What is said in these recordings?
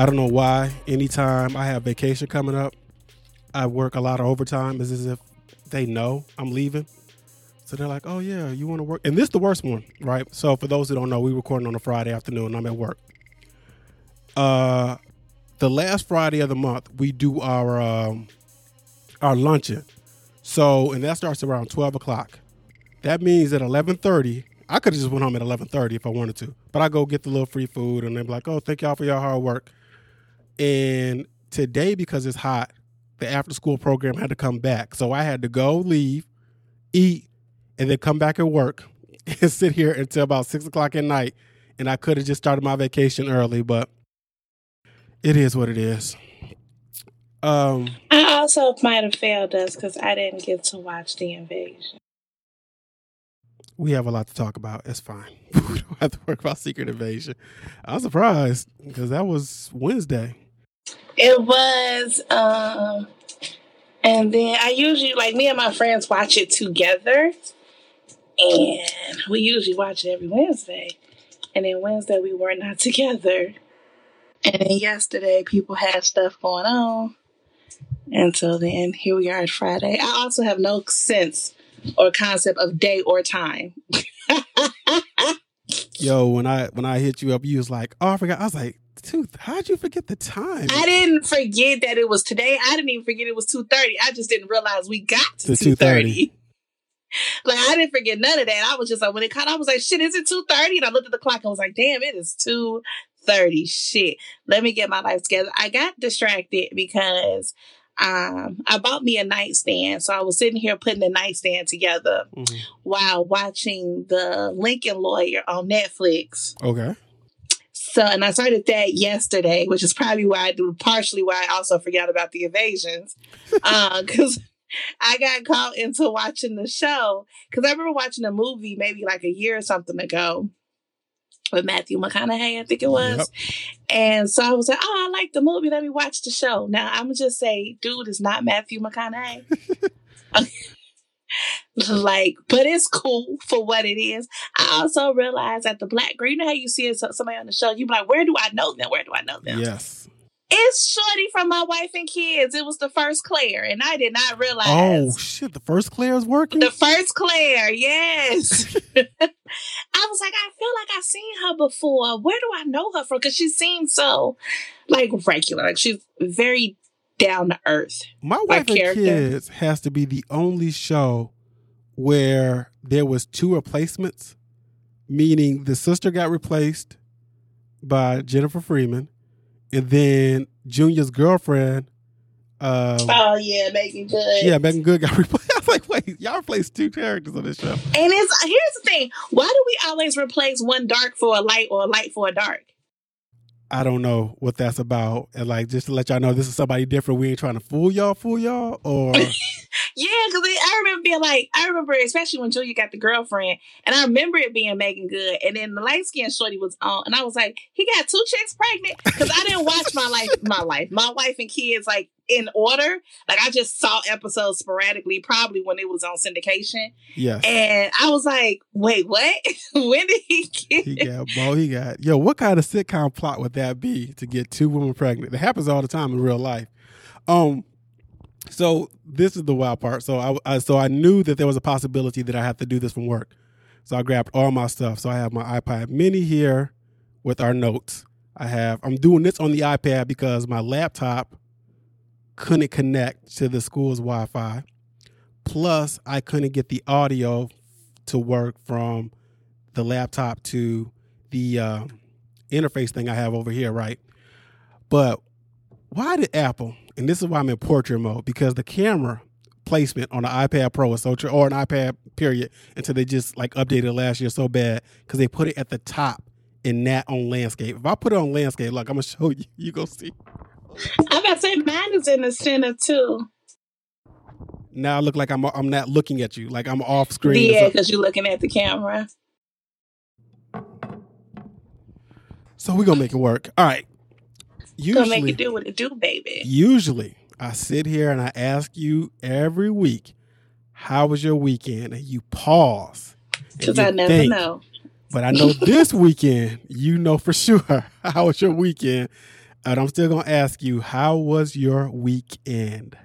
I don't know why. Anytime I have vacation coming up, I work a lot of overtime. It's as if they know I'm leaving. So they're like, "Oh yeah, you want to work?" And this is the worst one, right? So for those who don't know, we recording on a Friday afternoon. I'm at work. Uh, the last Friday of the month, we do our um, our luncheon. So and that starts around twelve o'clock. That means at eleven thirty, I could have just went home at eleven thirty if I wanted to, but I go get the little free food, and they're like, "Oh, thank y'all for your hard work." And today, because it's hot, the after school program had to come back, so I had to go, leave, eat, and then come back and work and sit here until about six o'clock at night. And I could have just started my vacation early, but it is what it is. Um, I also might have failed us because I didn't get to watch the invasion. We have a lot to talk about. It's fine. we don't have to work about Secret Invasion. I was surprised because that was Wednesday. It was, um, and then I usually like me and my friends watch it together, and we usually watch it every Wednesday. And then Wednesday we were not together, and then yesterday people had stuff going on. Until then, here we are at Friday. I also have no sense or concept of day or time. Yo, when I when I hit you up, you was like, "Oh, I forgot." I was like, "Dude, how'd you forget the time?" I didn't forget that it was today. I didn't even forget it was two thirty. I just didn't realize we got to two thirty. Like I didn't forget none of that. I was just like, when it caught, I was like, "Shit, is it two 30? And I looked at the clock. and was like, "Damn, it is two thirty. Shit, let me get my life together." I got distracted because um, I bought me a nightstand. So I was sitting here putting the nightstand together mm-hmm. while watching the Lincoln Lawyer on Netflix. Okay. So, and I started that yesterday, which is probably why I do, partially why I also forgot about the evasions. Because uh, I got caught into watching the show. Because I remember watching a movie maybe like a year or something ago with Matthew McConaughey, I think it was. Yep. And so I was like, oh, I like the movie. Let me watch the show. Now I'm gonna just say, dude is not Matthew McConaughey. like, but it's cool for what it is. I also realized that the black girl, you know how you see somebody on the show, you be like, where do I know them? Where do I know them? Yes. It's Shorty from My Wife and Kids. It was the first Claire, and I did not oh, realize. Oh shit! The first Claire is working. The first Claire, yes. I was like, I feel like I've seen her before. Where do I know her from? Because she seems so like regular. Like she's very down to earth. My Wife and character. Kids has to be the only show where there was two replacements, meaning the sister got replaced by Jennifer Freeman and then Junior's girlfriend. Um, oh yeah, Meagan Good. Yeah, Meagan Good got replaced. I was like, wait, y'all replaced two characters on this show. And it's here's the thing: why do we always replace one dark for a light or a light for a dark? I don't know what that's about. And like, just to let y'all know, this is somebody different. We ain't trying to fool y'all, fool y'all, or yeah, because I remember being like, I remember especially when Julia got the girlfriend, and I remember it being Meagan Good, and then the light skinned shorty was on, and I was like, he got two chicks pregnant because I didn't watch my life, my life, my wife and kids like in order. Like I just saw episodes sporadically, probably when it was on syndication. Yeah, and I was like, wait, what? when did he get? He got, boy, he got. Yo, what kind of sitcom plot would that be to get two women pregnant? It happens all the time in real life. Um, so this is the wild part. So I, I, so I knew that there was a possibility that I had to do this from work. So I grabbed all my stuff. So I have my iPad Mini here with our notes. I have I'm doing this on the iPad because my laptop couldn't connect to the school's Wi-Fi. Plus, I couldn't get the audio to work from the laptop to the uh, interface thing I have over here, right? But why did Apple and this is why I'm in portrait mode because the camera placement on the iPad Pro is so or an iPad period, until they just like updated last year so bad because they put it at the top in that on landscape. If I put it on landscape, look, I'm gonna show you. You go see. I'm about to say mine is in the center too. Now I look like I'm I'm not looking at you, like I'm off screen. Yeah, because you're looking at the camera. So we're gonna make it work. All right usually, gonna make it do what it do, baby. Usually, I sit here and I ask you every week, "How was your weekend?" And you pause because I never think, know. But I know this weekend, you know for sure how was your weekend. And I'm still gonna ask you, how was your weekend?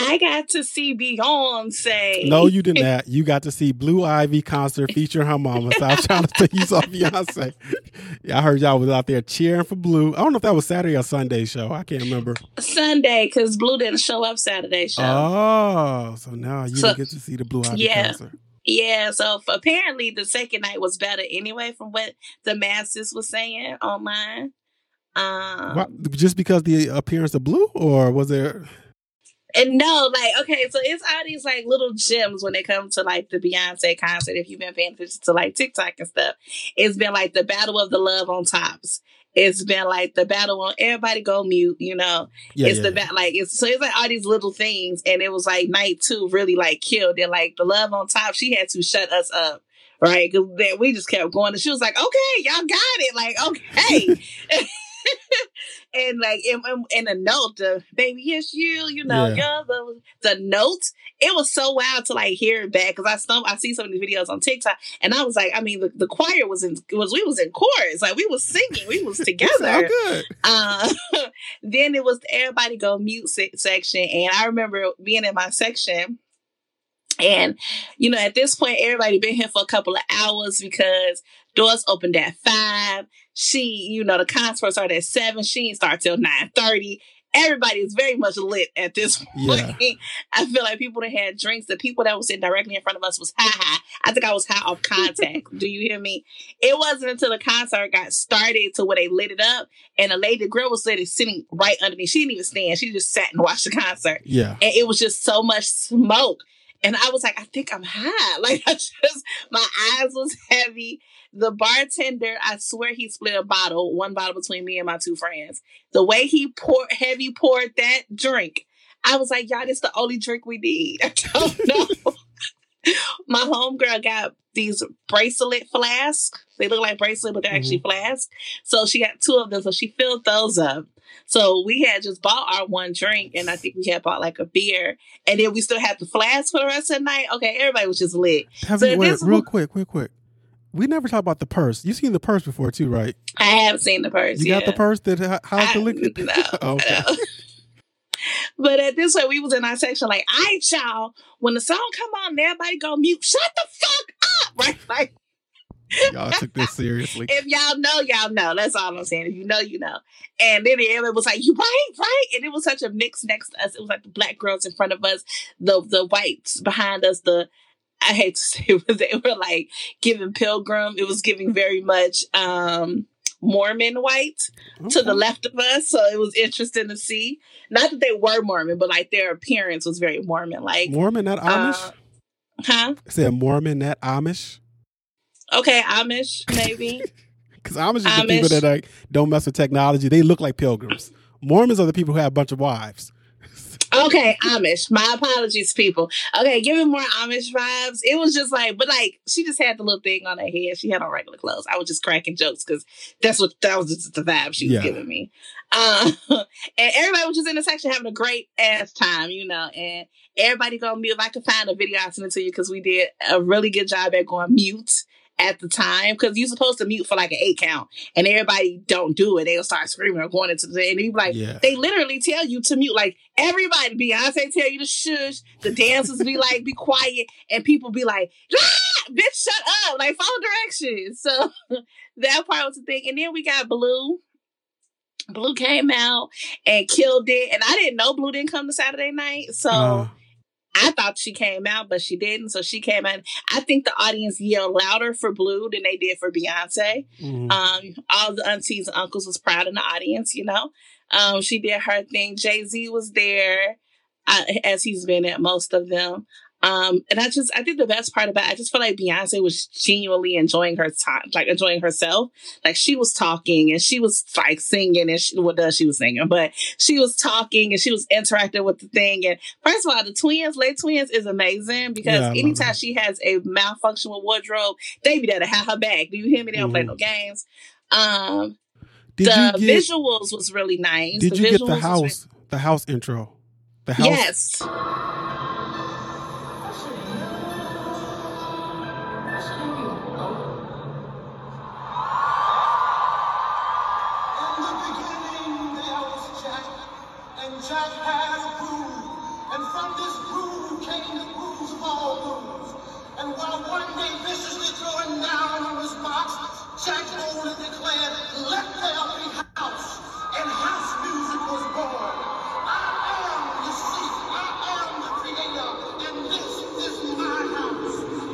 I got to see Beyonce. No, you did not. You got to see Blue Ivy concert featuring her mama. So I was trying to say you saw Beyonce. Yeah, I heard y'all was out there cheering for Blue. I don't know if that was Saturday or Sunday show. I can't remember. Sunday, because Blue didn't show up Saturday show. Oh, so now you so, get to see the Blue Ivy yeah. concert. Yeah, so apparently the second night was better anyway, from what the masses was saying online. Um, what, just because the appearance of Blue, or was there? And no, like, okay, so it's all these like little gems when it comes to like the Beyonce concert. If you've been paying attention to like TikTok and stuff, it's been like the battle of the love on tops. It's been like the battle on everybody go mute, you know. Yeah, it's yeah, the bat like it's so it's like all these little things, and it was like night two really like killed it. Like the love on top, she had to shut us up right? Because we just kept going. And she was like, okay, y'all got it. Like, okay. and like in, in, a note, the baby, it's you, you know, yeah. the, the note. It was so wild to like hear it back because I stump, I see some of these videos on TikTok, and I was like, I mean, the, the choir was in was we was in chorus, like we was singing, we was together. uh, then it was the everybody go mute se- section, and I remember being in my section. And, you know, at this point, everybody been here for a couple of hours because doors opened at five. She, you know, the concert started at seven. She didn't start till nine thirty. Everybody is very much lit at this point. Yeah. I feel like people that had drinks, the people that was sitting directly in front of us was high high. I think I was high off contact. Do you hear me? It wasn't until the concert got started to where they lit it up and a lady, the girl was sitting, sitting right underneath. She didn't even stand. She just sat and watched the concert. Yeah. And it was just so much smoke. And I was like, I think I'm high. Like I just, my eyes was heavy. The bartender, I swear he split a bottle, one bottle between me and my two friends. The way he poured, heavy poured that drink, I was like, y'all, this the only drink we need. I don't know. my homegirl got these bracelet flasks. They look like bracelet, but they're mm-hmm. actually flasks. So she got two of them. So she filled those up. So we had just bought our one drink, and I think we had bought like a beer, and then we still had the flask for the rest of the night. Okay, everybody was just lit. Have so you, wait, real quick, quick, quick we never talked about the purse. You've seen the purse before too, right? I have seen the purse. You yeah. got the purse that how's the liquid? No, oh, okay. no. But at this point, we was in our section like, "All right, y'all. When the song come on, everybody go mute. Shut the fuck up!" Right? Like, y'all took this seriously. if y'all know, y'all know. That's all I'm saying. If you know, you know. And then everybody was like, "You right, right?" And it was such a mix next to us. It was like the black girls in front of us, the the whites behind us, the I hate to say it, but they were like giving pilgrim. It was giving very much um Mormon white okay. to the left of us. So it was interesting to see. Not that they were Mormon, but like their appearance was very Mormon like. Mormon, not Amish? Uh, huh? I said Mormon, not Amish. Okay, Amish, maybe. Because Amish is the people that like don't mess with technology. They look like pilgrims. Mormons are the people who have a bunch of wives. Okay, Amish. My apologies, people. Okay, giving more Amish vibes. It was just like, but like, she just had the little thing on her head. She had on regular clothes. I was just cracking jokes because that's what that was just the vibe she was yeah. giving me. Uh, and everybody was just in the section having a great ass time, you know. And everybody go mute. If I could find a video, I'll send it to you because we did a really good job at going mute at the time because you're supposed to mute for like an eight count and everybody don't do it. They'll start screaming or going into the and you like yeah. they literally tell you to mute. Like everybody, Beyonce tell you to shush, the dancers be like, be quiet, and people be like, ah, bitch, shut up, like follow directions. So that part was the thing. And then we got Blue. Blue came out and killed it. And I didn't know Blue didn't come to Saturday night. So uh. I thought she came out, but she didn't. So she came out. I think the audience yelled louder for Blue than they did for Beyonce. Mm-hmm. Um, all the aunties and uncles was proud in the audience, you know. Um, she did her thing. Jay Z was there, uh, as he's been at most of them. Um, and I just, I think the best part about it, I just feel like Beyonce was genuinely enjoying her time, like enjoying herself. Like she was talking and she was like singing and she, what does she was singing, but she was talking and she was interacting with the thing. And first of all, the twins, Les Twins is amazing because yeah, anytime she has a malfunction with wardrobe, they be there to have her back. Do you hear me? They don't mm-hmm. play no games. Um, did the get, visuals was really nice. Did the you get the house, really- the house intro? The house. Yes.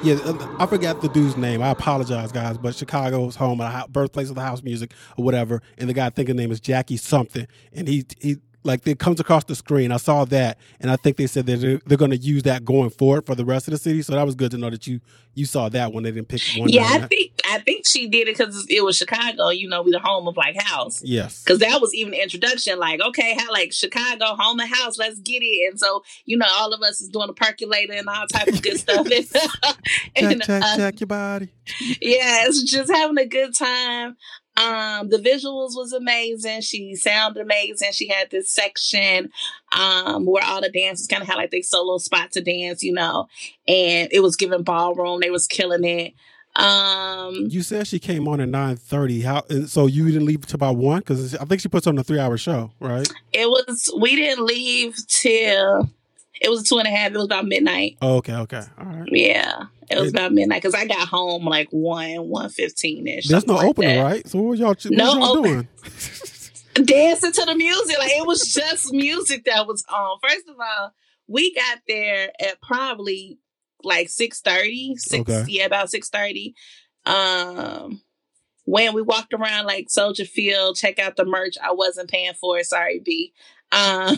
Yeah, uh, I forgot the dude's name. I apologize, guys, but Chicago's home, birthplace of the house music or whatever. And the guy I think his name is Jackie something, and he he like it comes across the screen. I saw that, and I think they said that they're, they're going to use that going forward for the rest of the city. So that was good to know that you you saw that when they didn't pick one. Yeah, I think I think she did it because it was Chicago. You know, we the home of like house. Yes, because that was even the introduction. Like, okay, how like Chicago home of house, let's get it. And so you know, all of us is doing a percolator and all type of good stuff. and, check, check, uh, check your body. Yeah, it's just having a good time. Um, the visuals was amazing. She sounded amazing. She had this section um where all the dancers kind of had like their solo spot to dance, you know, and it was giving ballroom. They was killing it. Um, you said she came on at nine thirty. How? So you didn't leave till about one because I think she puts on a three hour show, right? It was. We didn't leave till it was two and a half. It was about midnight. Oh, okay, okay, all right. Yeah, it was it, about midnight because I got home like one, one fifteen ish. There's no like opener, that. right? So what y'all, what no y'all doing? Dancing to the music, like it was just music that was on. First of all, we got there at probably like 6.30, 6, okay. yeah, about six thirty. Um, when we walked around like Soldier Field, check out the merch. I wasn't paying for it. Sorry, B. Um,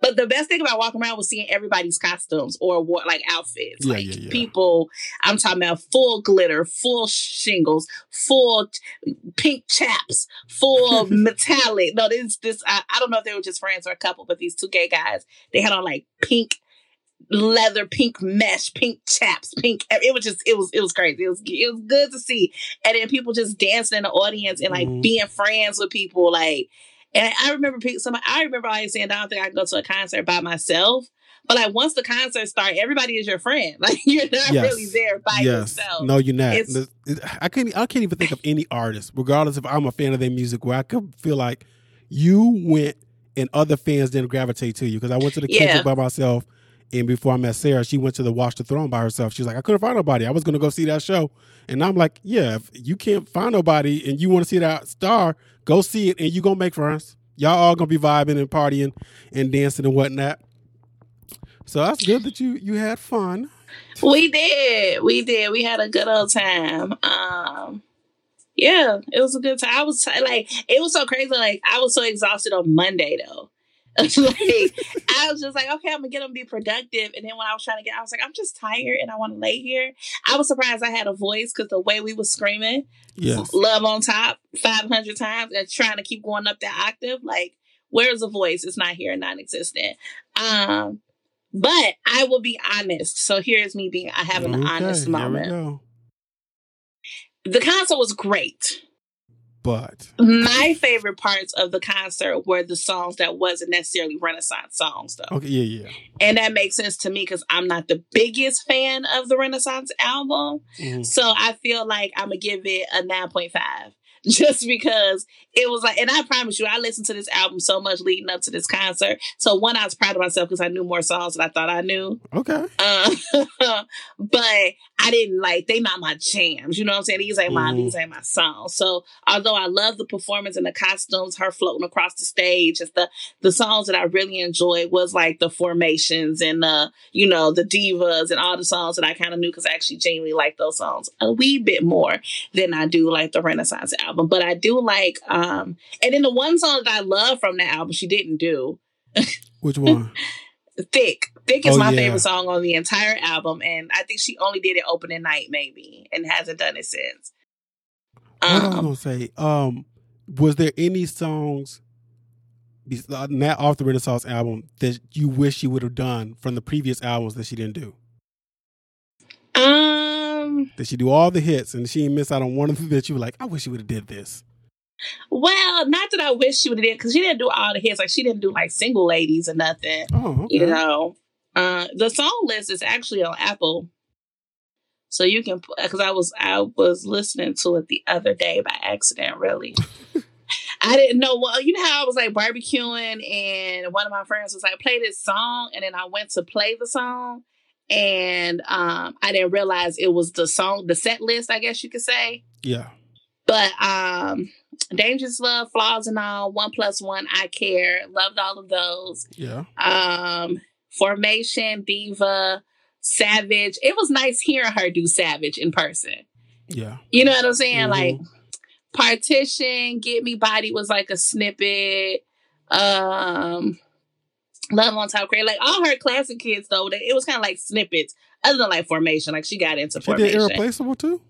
but the best thing about walking around was seeing everybody's costumes or what like outfits. Yeah, like yeah, yeah. people, I'm talking about full glitter, full shingles, full t- pink chaps, full metallic. No, this this I, I don't know if they were just friends or a couple, but these two gay guys, they had on like pink leather, pink mesh, pink chaps, pink. It was just, it was, it was crazy. It was, it was good to see. And then people just dancing in the audience and like mm-hmm. being friends with people. Like, and I remember somebody, I remember always saying, I don't think I can go to a concert by myself. But like once the concert start, everybody is your friend. Like you're not yes. really there by yes. yourself. No, you're not. I can't. I can't even think of any artist, regardless if I'm a fan of their music, where I could feel like you went and other fans didn't gravitate to you. Because I went to the yeah. by myself, and before I met Sarah, she went to the Watch the Throne by herself. She's like, I couldn't find nobody. I was going to go see that show, and I'm like, Yeah, if you can't find nobody and you want to see that star, go see it, and you gonna make friends. Y'all all gonna be vibing and partying and dancing and whatnot. So that's good that you you had fun. We did. We did. We had a good old time. Um yeah, it was a good time. I was like, it was so crazy. Like, I was so exhausted on Monday though. like I was just like, okay, I'm gonna get them be productive. And then when I was trying to get, I was like, I'm just tired and I want to lay here. I was surprised I had a voice because the way we was screaming, yes. love on top 500 times and trying to keep going up that octave. Like, where's the voice? It's not here, non-existent. Um, but I will be honest. So here's me being, I have an okay, honest moment. The concert was great. But my favorite parts of the concert were the songs that wasn't necessarily Renaissance songs, though. Okay, yeah, yeah. And that makes sense to me because I'm not the biggest fan of the Renaissance album. Mm-hmm. So I feel like I'm to give it a 9.5 just because it was like, and I promise you, I listened to this album so much leading up to this concert. So one, I was proud of myself because I knew more songs than I thought I knew. Okay. Uh, but I didn't like they not my jams. You know what I'm saying? These ain't my mm. these ain't my songs. So although I love the performance and the costumes, her floating across the stage, just the the songs that I really enjoyed was like the formations and the you know the divas and all the songs that I kind of knew because I actually genuinely like those songs a wee bit more than I do like the Renaissance album. But I do like um and then the one song that I love from that album she didn't do. Which one? Thique. Thique is oh, my yeah. favorite song on the entire album, and I think she only did it opening night, maybe, and hasn't done it since. Um, what I was um, gonna say, um, was there any songs not off the Renaissance album that you wish she would have done from the previous albums that she didn't do? Um, did she do all the hits and she missed out on one of them that you were like, I wish she would have did this? Well, not that I wish she would have did because she didn't do all the hits. Like she didn't do like single ladies or nothing. Oh, okay. you know. Uh, the song list is actually on Apple, so you can because I was I was listening to it the other day by accident. Really, I didn't know. Well, you know how I was like barbecuing, and one of my friends was like, "Play this song," and then I went to play the song, and um, I didn't realize it was the song, the set list. I guess you could say. Yeah. But um, Dangerous Love, Flaws and All, One Plus One, I Care, loved all of those. Yeah. Um, Formation, Diva, Savage. It was nice hearing her do Savage in person. Yeah. You know what I'm saying? Mm-hmm. Like Partition, Get Me Bodied was like a snippet. Um Love on Top Crate. Like all her classic kids though, it was kind of like snippets. Other than like formation. Like she got into she formation. Did irreplaceable too?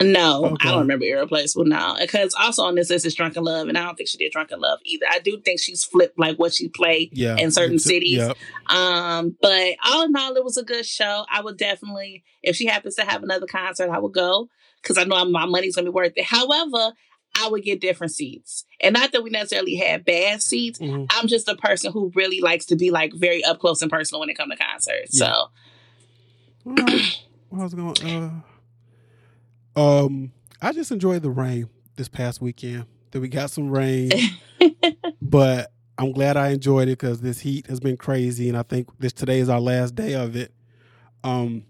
No, okay. I don't remember Irreplaceable now. Because also on this list is Drunk in Love, and I don't think she did Drunk in Love either. I do think she's flipped like what she played yeah, in certain cities. Yep. Um, but all in all, it was a good show. I would definitely, if she happens to have another concert, I would go because I know my money's gonna be worth it. However, I would get different seats. And not that we necessarily had bad seats. Mm-hmm. I'm just a person who really likes to be like very up close and personal when it comes to concerts. Yeah. So I was going uh um, I just enjoyed the rain this past weekend. That we got some rain, but I'm glad I enjoyed it because this heat has been crazy, and I think this today is our last day of it. Um,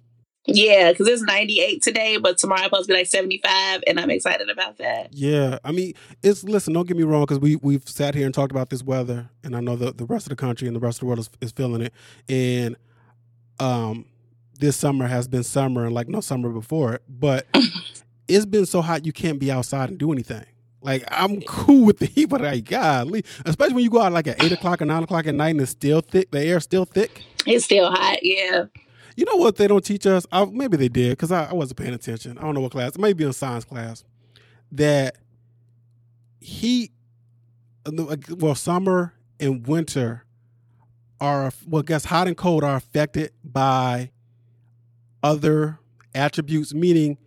yeah, because it's 98 today, but tomorrow it's supposed to be like 75, and I'm excited about that. Yeah, I mean, it's listen. Don't get me wrong, because we we've sat here and talked about this weather, and I know the the rest of the country and the rest of the world is, is feeling it, and um, this summer has been summer and like no summer before it, but it's been so hot you can't be outside and do anything. Like I'm cool with the heat, but like golly, especially when you go out like at eight o'clock or nine o'clock at night and it's still thick. The air's still thick. It's still hot. Yeah. You know what they don't teach us? I, maybe they did because I, I, wasn't paying attention. I don't know what class. Maybe in science class that heat, uh, well, summer and winter are well, guess hot and cold are affected by other attributes, meaning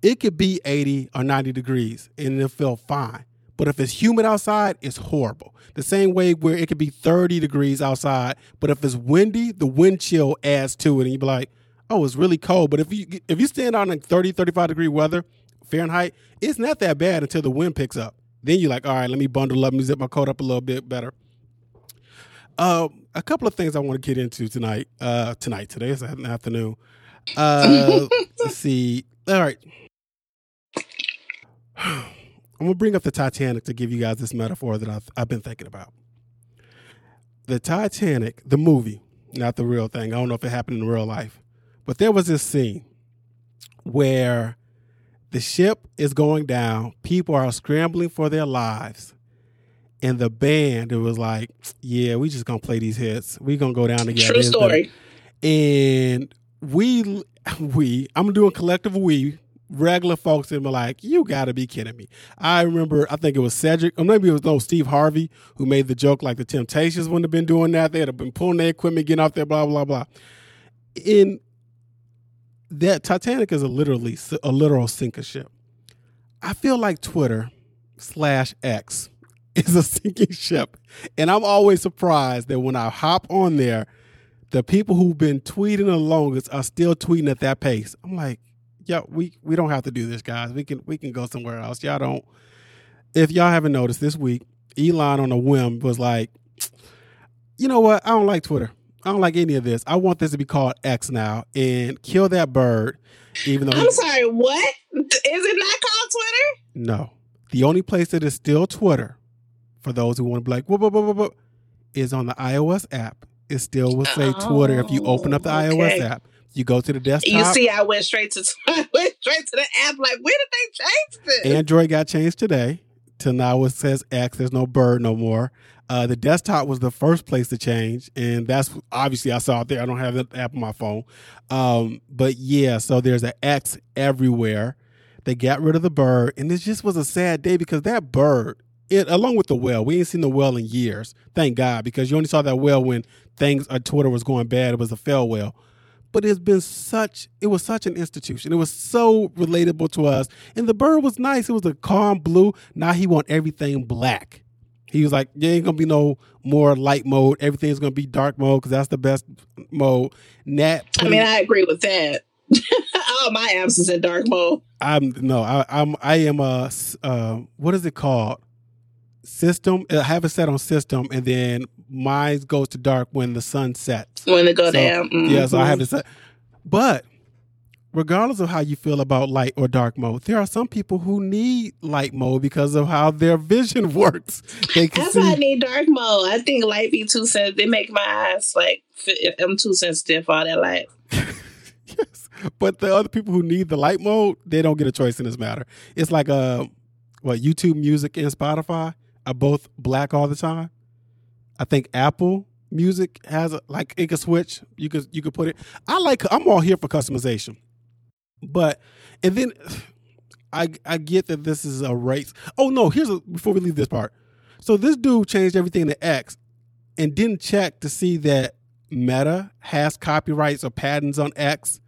it could be 80 or 90 degrees and it'll feel fine. But if it's humid outside, it's horrible. The same way where it could be 30 degrees outside, but if it's windy, the wind chill adds to it. And you'd be like, oh, it's really cold. But if you if you stand out in 30, 35 degree weather, Fahrenheit, it's not that bad until the wind picks up. Then you're like, all right, let me bundle up let me zip my coat up a little bit better. Uh, a couple of things I want to get into tonight. Uh, tonight, today is an afternoon. Uh, let's see. All right. I'm gonna bring up the Titanic to give you guys this metaphor that I've I've been thinking about. The Titanic, the movie, not the real thing. I don't know if it happened in real life, but there was this scene where the ship is going down. People are scrambling for their lives, and the band it was like, "Yeah, we just gonna play these hits. We gonna go down together." True story. And we we I'm doing collective we regular folks and be like, you got to be kidding me. I remember, I think it was Cedric, or maybe it was no Steve Harvey who made the joke like the Temptations wouldn't have been doing that. They'd have been pulling their equipment, getting off there, blah blah blah. In that Titanic is a literally a literal sinking ship. I feel like Twitter slash X is a sinking ship, and I'm always surprised that when I hop on there the people who've been tweeting the longest are still tweeting at that pace. I'm like, yeah, we we don't have to do this, guys. We can we can go somewhere else. Y'all don't. If y'all haven't noticed this week, Elon on a whim was like, you know what? I don't like Twitter. I don't like any of this. I want this to be called X now and kill that bird. Even though I'm sorry, what is it not called Twitter? No, the only place that is still Twitter, for those who want to be like, what, what, what, what, is on the iOS app it still will say oh, Twitter if you open up the oh, okay. iOS app. You go to the desktop. You see, I went straight to went straight to the app. Like, where did they change this? Android got changed today to now it says X. There's no bird no more. Uh, the desktop was the first place to change, and that's obviously I saw it there. I don't have the app on my phone, um, but yeah. So there's an X everywhere. They got rid of the bird, and this just was a sad day because that bird it along with the whale. We ain't seen the whale in years, thank God, because you only saw that whale when things on uh, Twitter was going bad. It was a fail whale. But it's been such it was such an institution. It was so relatable to us. And the bird was nice. It was a calm blue. Now he want everything black. He was like, there ain't gonna be no more light mode. Everything's gonna be dark mode because that's the best mode. Nat. I mean, I agree with that. All my apps is in dark mode. I'm no, I, I'm I am a uh, what is it called? system. I have it set on system, and then mine goes to dark when the sun sets. When it go So, down. Yeah, so I have to say. But regardless of how you feel about light or dark mode, there are some people who need light mode because of how their vision works. That's why I need dark mode. I think light be too sensitive. They make my eyes like I'm too sensitive for all that light. yes. But the other people who need the light mode, they don't get a choice in this matter. It's like uh what YouTube Music and Spotify are both black all the time. I think Apple Music has a, like it can switch. You could you could put it. I like. I'm all here for customization, but and then I I get that this is a race. Oh no! Here's a, before we leave this part. So this dude changed everything to X and didn't check to see that Meta has copyrights or patents on X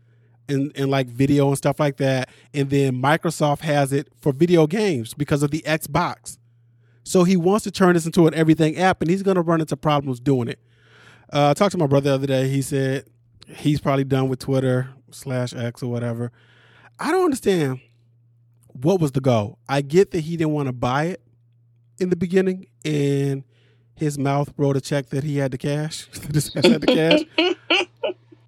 and, and like video and stuff like that. And then Microsoft has it for video games because of the Xbox. So he wants to turn this into an everything app and he's going to run into problems doing it. Uh, I talked to my brother the other day. He said he's probably done with Twitter slash X or whatever. I don't understand what was the goal. I get that he didn't want to buy it in the beginning and his mouth wrote a check that he had to cash. This had to cash.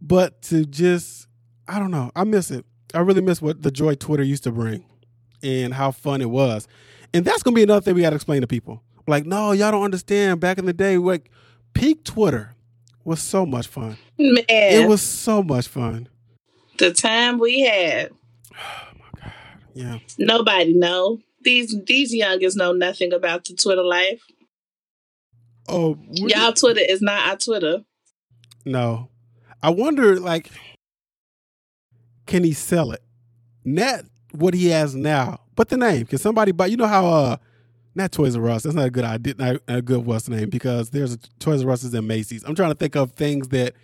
But to just, I don't know. I miss it. I really miss what the joy Twitter used to bring and how fun it was. And that's gonna be another thing we gotta explain to people. Like, no, y'all don't understand. Back in the day, like peak Twitter was so much fun. Mm, Man, It was so much fun. the time we had. Oh yeah. Nobody know. These these youngins know nothing about the Twitter life. Oh, Y'all Twitter is not our Twitter. no. I wonder, like, can he sell it? Not what he has now, but the name. Can somebody buy? You know how uh, not Toys R Us. That's not a good idea. Not a good what's name because there's a Toys R Us and Macy's. I'm trying to think of things that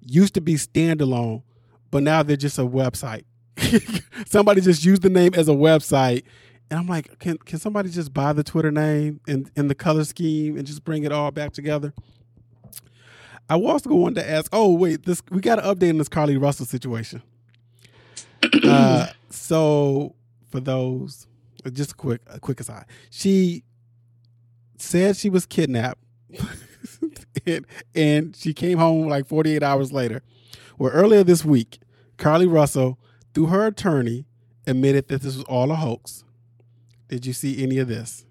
used to be standalone, but now they're just a website. somebody just used the name as a website, and I'm like, can can somebody just buy the Twitter name and and the color scheme and just bring it all back together? I was going to ask. Oh wait, this we got an update on this Carlee Russell situation. uh, so for those, just a quick a quick aside, she said she was kidnapped, and, and she came home like 48 hours later. Well, earlier this week, Carlee Russell, through her attorney, admitted that this was all a hoax. Did you see any of this?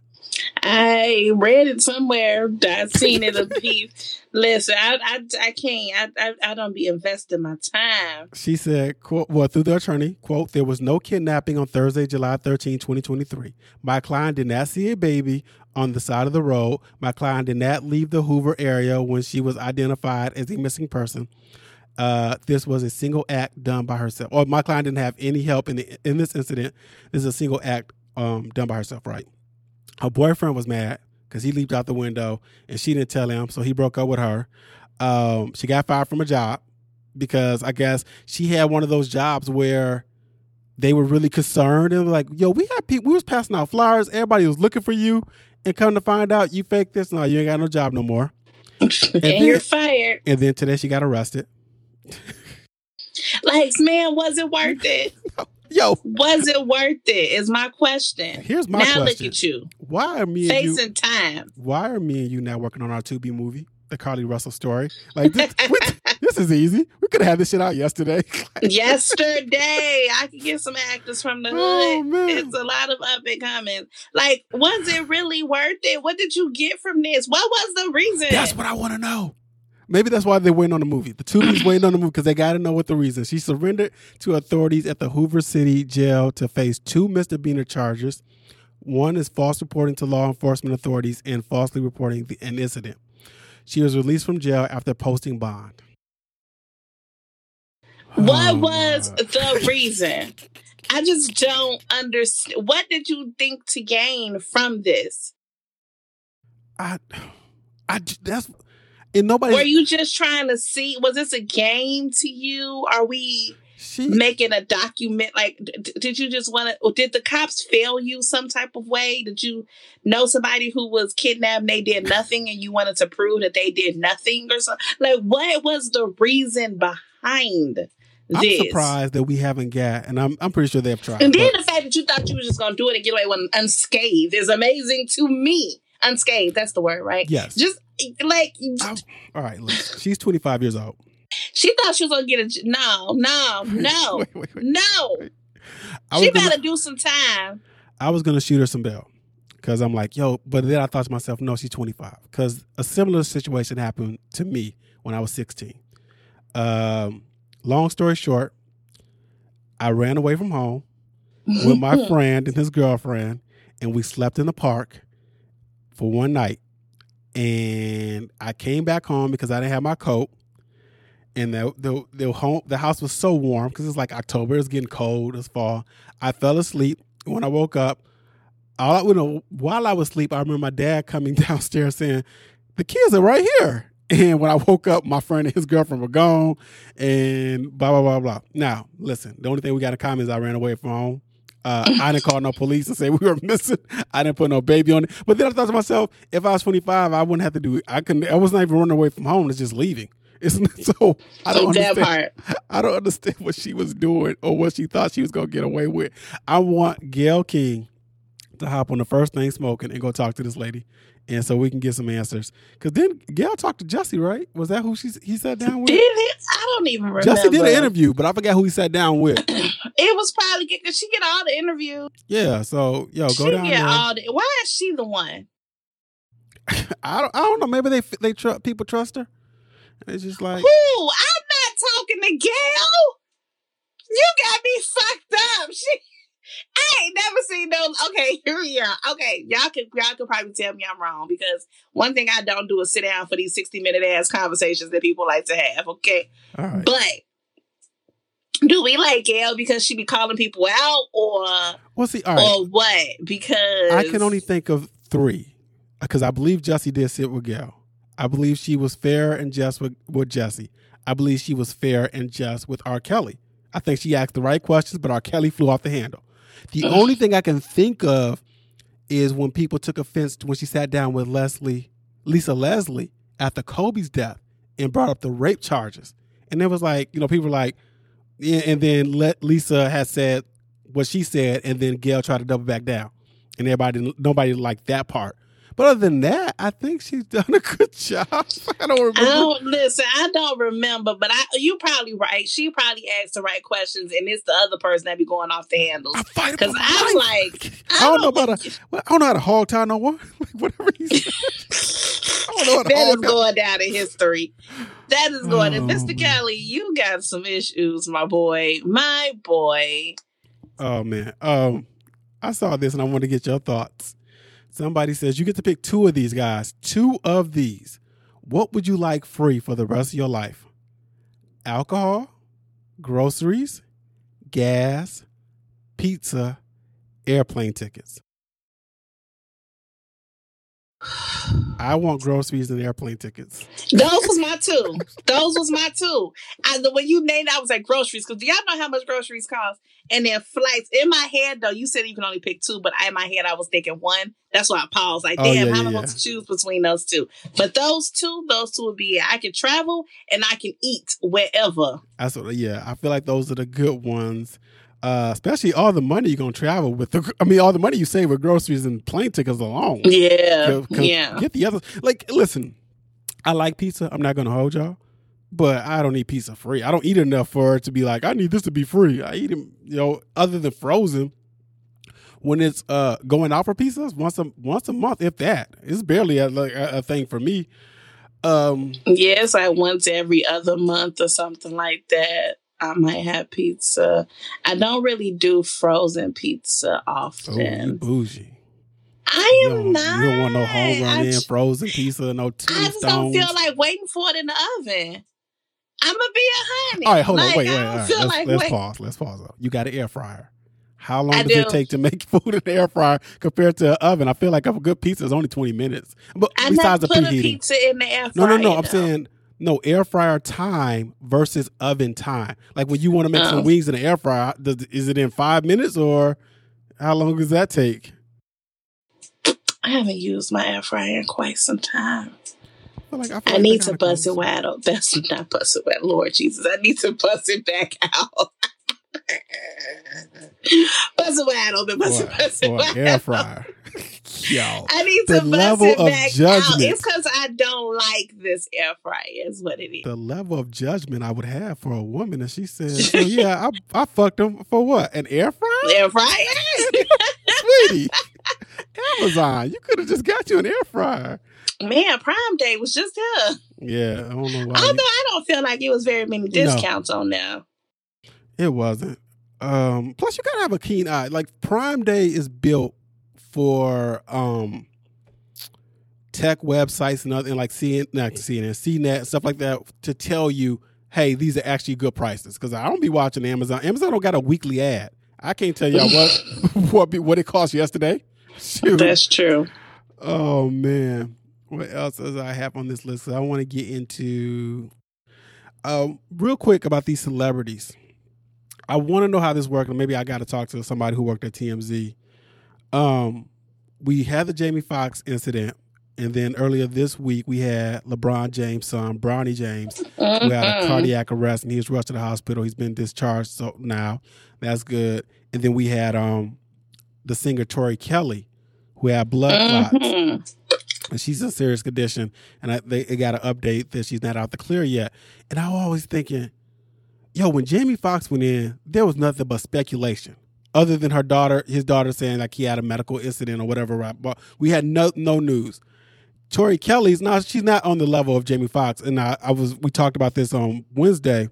I read it somewhere. I seen it a piece. Listen, I, I, I can't. I, I, I don't be investing my time. She said, quote, well, through the attorney, quote, there was no kidnapping on Thursday, July 13, 2023. My client did not see a baby on the side of the road. My client did not leave the Hoover area when she was identified as a missing person. Uh, this was a single act done by herself. Or my client didn't have any help in the, in this incident. This is a single act um, done by herself, right? Her boyfriend was mad because he leaped out the window and she didn't tell him, so he broke up with her. Um, she got fired from a job because I guess she had one of those jobs where they were really concerned and were like, "Yo, we had people. We was passing out flyers. Everybody was looking for you, and come to find out, you faked this. No, you ain't got no job no more." And, then- you're fired. And then today she got arrested. Like, man, was it worth it? Yo, Was it worth it? Is my question. here's my now question: look at you, Why are me and you? time. Why are me and you now working on our to be movie, the Carlee Russell story? Like this, this is easy. We could have had this shit out yesterday. Yesterday, I could get some actors from the oh, hood. Oh. It's a lot of up and coming. Like, was it really worth it? What did you get from this? What was the reason? That's what I want to know. Maybe that's why they're waiting on the movie. The two Tubi's waiting on the movie because they got to know what the reason. She surrendered to authorities at the Hoover City Jail to face two misdemeanor charges. One is false reporting to law enforcement authorities and falsely reporting the, an incident. She was released from jail after posting bond. What Oh, was my- the reason? I just don't understand. What did you think to gain from this? I, I, that's and nobody. Were you just trying to see? Was this a game to you? Are we she making a document? Like, d- did you just want to? Did the cops fail you some type of way? Did you know somebody who was kidnapped and they did nothing, and you wanted to prove that they did nothing or something? Like, what was the reason behind I'm this? surprised that we haven't got, and I'm I'm pretty sure they've tried. And then but- the fact that you thought you were just going to do it and get away with unscathed is amazing to me. unscathed. That's the word, right? Yes. Just like. I'm, all right, look, she's 25 years old. She thought she was gonna get a no, no, no, wait, wait, wait. no. She gonna, better do some time. I was gonna shoot her some bell because I'm like, yo, but then I thought to myself, no, she's 25 because a similar situation happened to me when I was 16. Um, long story short, I ran away from home with my friend and his girlfriend, and we slept in the park for one night. And I came back home because I didn't have my coat and the the the home the house was so warm because it's like October. It's getting cold. It's fall. I fell asleep. When I woke up, all I, you know, while I was asleep, I remember my dad coming downstairs saying, "The kids are right here." And when I woke up, my friend and his girlfriend were gone, and blah blah blah blah. Now, listen. The only thing we got in common is I ran away from home. Uh, I didn't call no police and say we were missing. I didn't put no baby on it. But then I thought to myself, if I was 25, I wouldn't have to do. It. I couldn't. I was not even running away from home. It's just leaving. Isn't? So I don't so understand. I don't understand what she was doing or what she thought she was gonna get away with. I want Gayle King to hop on the first thing smoking and go talk to this lady, and so we can get some answers. Because then Gayle talked to Jesse, right? Was that who she he sat down with? Did he? I don't even remember. Jesse did an interview, but I forgot who he sat down with. It was probably because she get all the interviews. Yeah, so yo, go she down get there. All the, why is she the one? I don't. I don't know. Maybe they they tr- people trust her. It's just like who? I'm not talking to Gayle. You got me fucked up. She, I ain't never seen no. Okay, here we are. Okay, y'all could y'all could probably tell me I'm wrong because one thing I don't do is sit down for these 60 minute ass conversations that people like to have. Okay, but do we like Gayle because she be calling people out or well, see, all right. or what? Because I can only think of three because I believe Jesse did sit with Gayle. I believe she was fair and just with, with Jesse. I believe she was fair and just with R. Kelly. I think she asked the right questions, but R. Kelly flew off the handle. The only thing I can think of is when people took offense when she sat down with Leslie, Lisa Leslie, after Kobe's death and brought up the rape charges. And it was like, you know, people were like, and then Lisa has said what she said, and then Gayle tried to double back down. And everybody, nobody liked that part. But other than that, I think she's done a good job. I don't remember. I don't, listen, I don't remember, but I you probably right. She probably asked the right questions, and it's the other person that be going off the handles. Because I'm like, I, I don't, know about a, I don't know how to hog tie no one. Like whatever he said. that is going down in history. That is going. Oh, Mr. Kelly, you got some issues, my boy. My boy. Oh man. Um, I saw this and I want to get your thoughts. Somebody says you get to pick two of these guys. Two of these. What would you like free for the rest of your life? Alcohol, groceries, gas, pizza, airplane tickets. I want groceries and airplane tickets. Those was my two. Those was my two. I, the way you named, I was like groceries because do y'all know how much groceries cost? And then flights. In my head, though, you said you can only pick two, but in my head, I was thinking one. That's why I paused. Like, oh, damn, yeah, how am I going to choose between those two? But those two, those two would be it. I can travel and I can eat wherever. That's what. Yeah, I feel like those are the good ones uh, especially all the money you're gonna travel with. The, I mean, all the money you save with groceries and plane tickets alone. Yeah, yeah. Get the other. Like, listen, I like pizza. I'm not gonna hold y'all, but I don't eat pizza free. I don't eat enough for it to be like I need this to be free. I eat them, you know, other than frozen. When it's uh going out for pizzas once a once a month, if that, it's barely a, like, a, a thing for me. Um, yeah, it's like once every other month or something like that. I might have pizza. I don't really do frozen pizza often. Oh, bougie. I am you not. You don't want no Home Run Inn frozen pizza, no tombstones. I just don't feel like waiting for it in the oven. I'm gonna be a honey. All right, hold like, on, wait, wait. Right. Let's, like let's pause. Let's pause. Though. You got an air fryer. How long I does do. it take to make food in the air fryer compared to an oven? I feel like a good pizza is only twenty minutes. But I besides the preheating, pizza in the air fryer. No, no, no. I'm saying no air fryer time versus oven time. Like when you want to make some oh. wings in the air fryer, does, is it in five minutes or how long does that take? I haven't used my air fryer in quite some time. I, like, I, I like need to bust it wide open. That's not bust it wide. Lord Jesus, I need to bust it back out. bust it wide open. Bust it, bust it wide air fryer. Yo, I need the to level bust it of back judgment. out. It's because I don't like this air fryer. Is what it is. the level of judgment I would have for a woman, and she says, so, "Yeah, I, I fucked him for what? An air fryer, air fryer. sweetie? Amazon, you could have just got you an air fryer." Man, Prime Day was just here. Yeah, I don't know why. Although you- I don't feel like it was very many discounts on there. It wasn't. Um, plus, you gotta have a keen eye. Like Prime Day is built for um, tech websites and other and like CNN, not CNN, CNET, stuff like that, to tell you, hey, these are actually good prices. Because I don't be watching Amazon. Amazon don't got a weekly ad. I can't tell y'all what what be, what it cost yesterday. Shoot. That's true. Oh man, what else does I have on this list? I want to get into um, real quick about these celebrities. I want to know how this works, and maybe I got to talk to somebody who worked at TMZ. Um, we had the Jamie Foxx incident, and then earlier this week we had LeBron James' son, Bronny James, who had a Mhm. cardiac arrest, and he was rushed to the hospital. He's been discharged, so now that's good. And then we had um, the singer Tori Kelly, who had blood clots Mhm. and she's in serious condition. And I, they, they got an update that she's not out the clear yet. And I was always thinking, yo, when Jamie Foxx went in, there was nothing but speculation, other than her daughter, his daughter saying like he had a medical incident or whatever. Right? But we had no no news. Tori Kelly's not she's not on the level of Jamie Foxx, and I, I was we talked about this on Wednesday.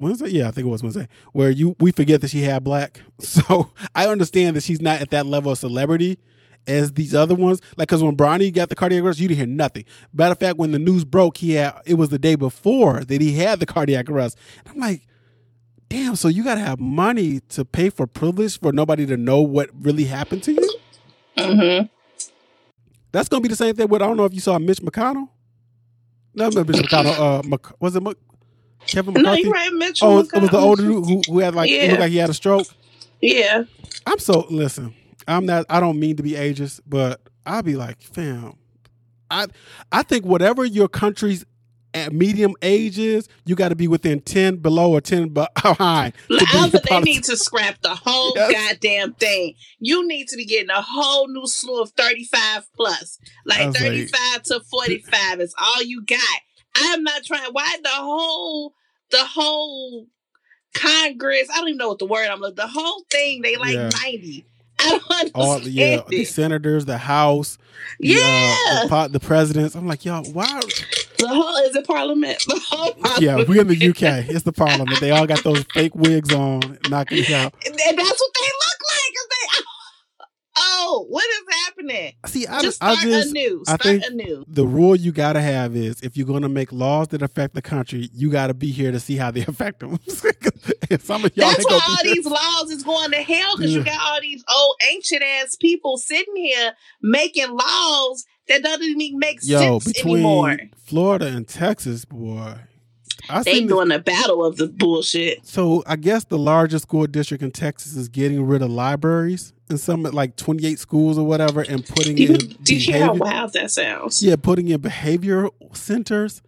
Wednesday, yeah, I think it was Wednesday, where you we forget that she had black. So I understand that she's not at that level of celebrity as these other ones. Like, because when Bronny got the cardiac arrest, you didn't hear nothing. Matter of fact, when the news broke, he had it was the day before that he had the cardiac arrest. And I'm like, damn. So you got to have money to pay for privilege for nobody to know what really happened to you. Mhm. That's gonna be the same thing with I don't know if you saw Mitch McConnell. No, not Mitch McConnell. Uh, Mc, was it Mc, Kevin No, McCarthy? you're right, Mitchell. oh, it was the older dude who, who had like Yeah. looked like he had a stroke. Yeah. I'm so listen. I'm not. I don't mean to be ageist, but I'll be like, fam. I I think whatever your country's at medium ages, you got to be within ten below or ten behind. to Like, be I they need to scrap the whole Yes. goddamn thing. You need to be getting a whole new slew of 35 plus. Like was like- 35 to 45 is all you got. I'm not trying why the whole the whole Congress, I don't even know what the word I'm like, the whole thing, they like Yeah. 90. I don't understand. All yeah, the senators, the House, the, uh, Yeah. the, the presidents. I'm like, yo, why? The whole is it parliament? The whole parliament. Yeah, we're in the UK. It's the Parliament. They all got those fake wigs on, knocking it out. And that's what they look like. They, oh, oh, what is happening? See, I just I start just anew. I Start think- anew. the rule you got to have is if you're to make laws that affect the country, you got to be here to see how they affect them. some of y'all That's why all these laws is going to hell because Yeah. you got all these old ancient ass people sitting here making laws that doesn't even make Yo, sense between anymore. Florida and Texas, boy, I They seen this- doing a battle of the bullshit. So I guess the largest school district in Texas is getting rid of libraries in some like 28 schools or whatever, and putting Do you, in do you hear how wild that sounds? yeah, putting in behavioral centers.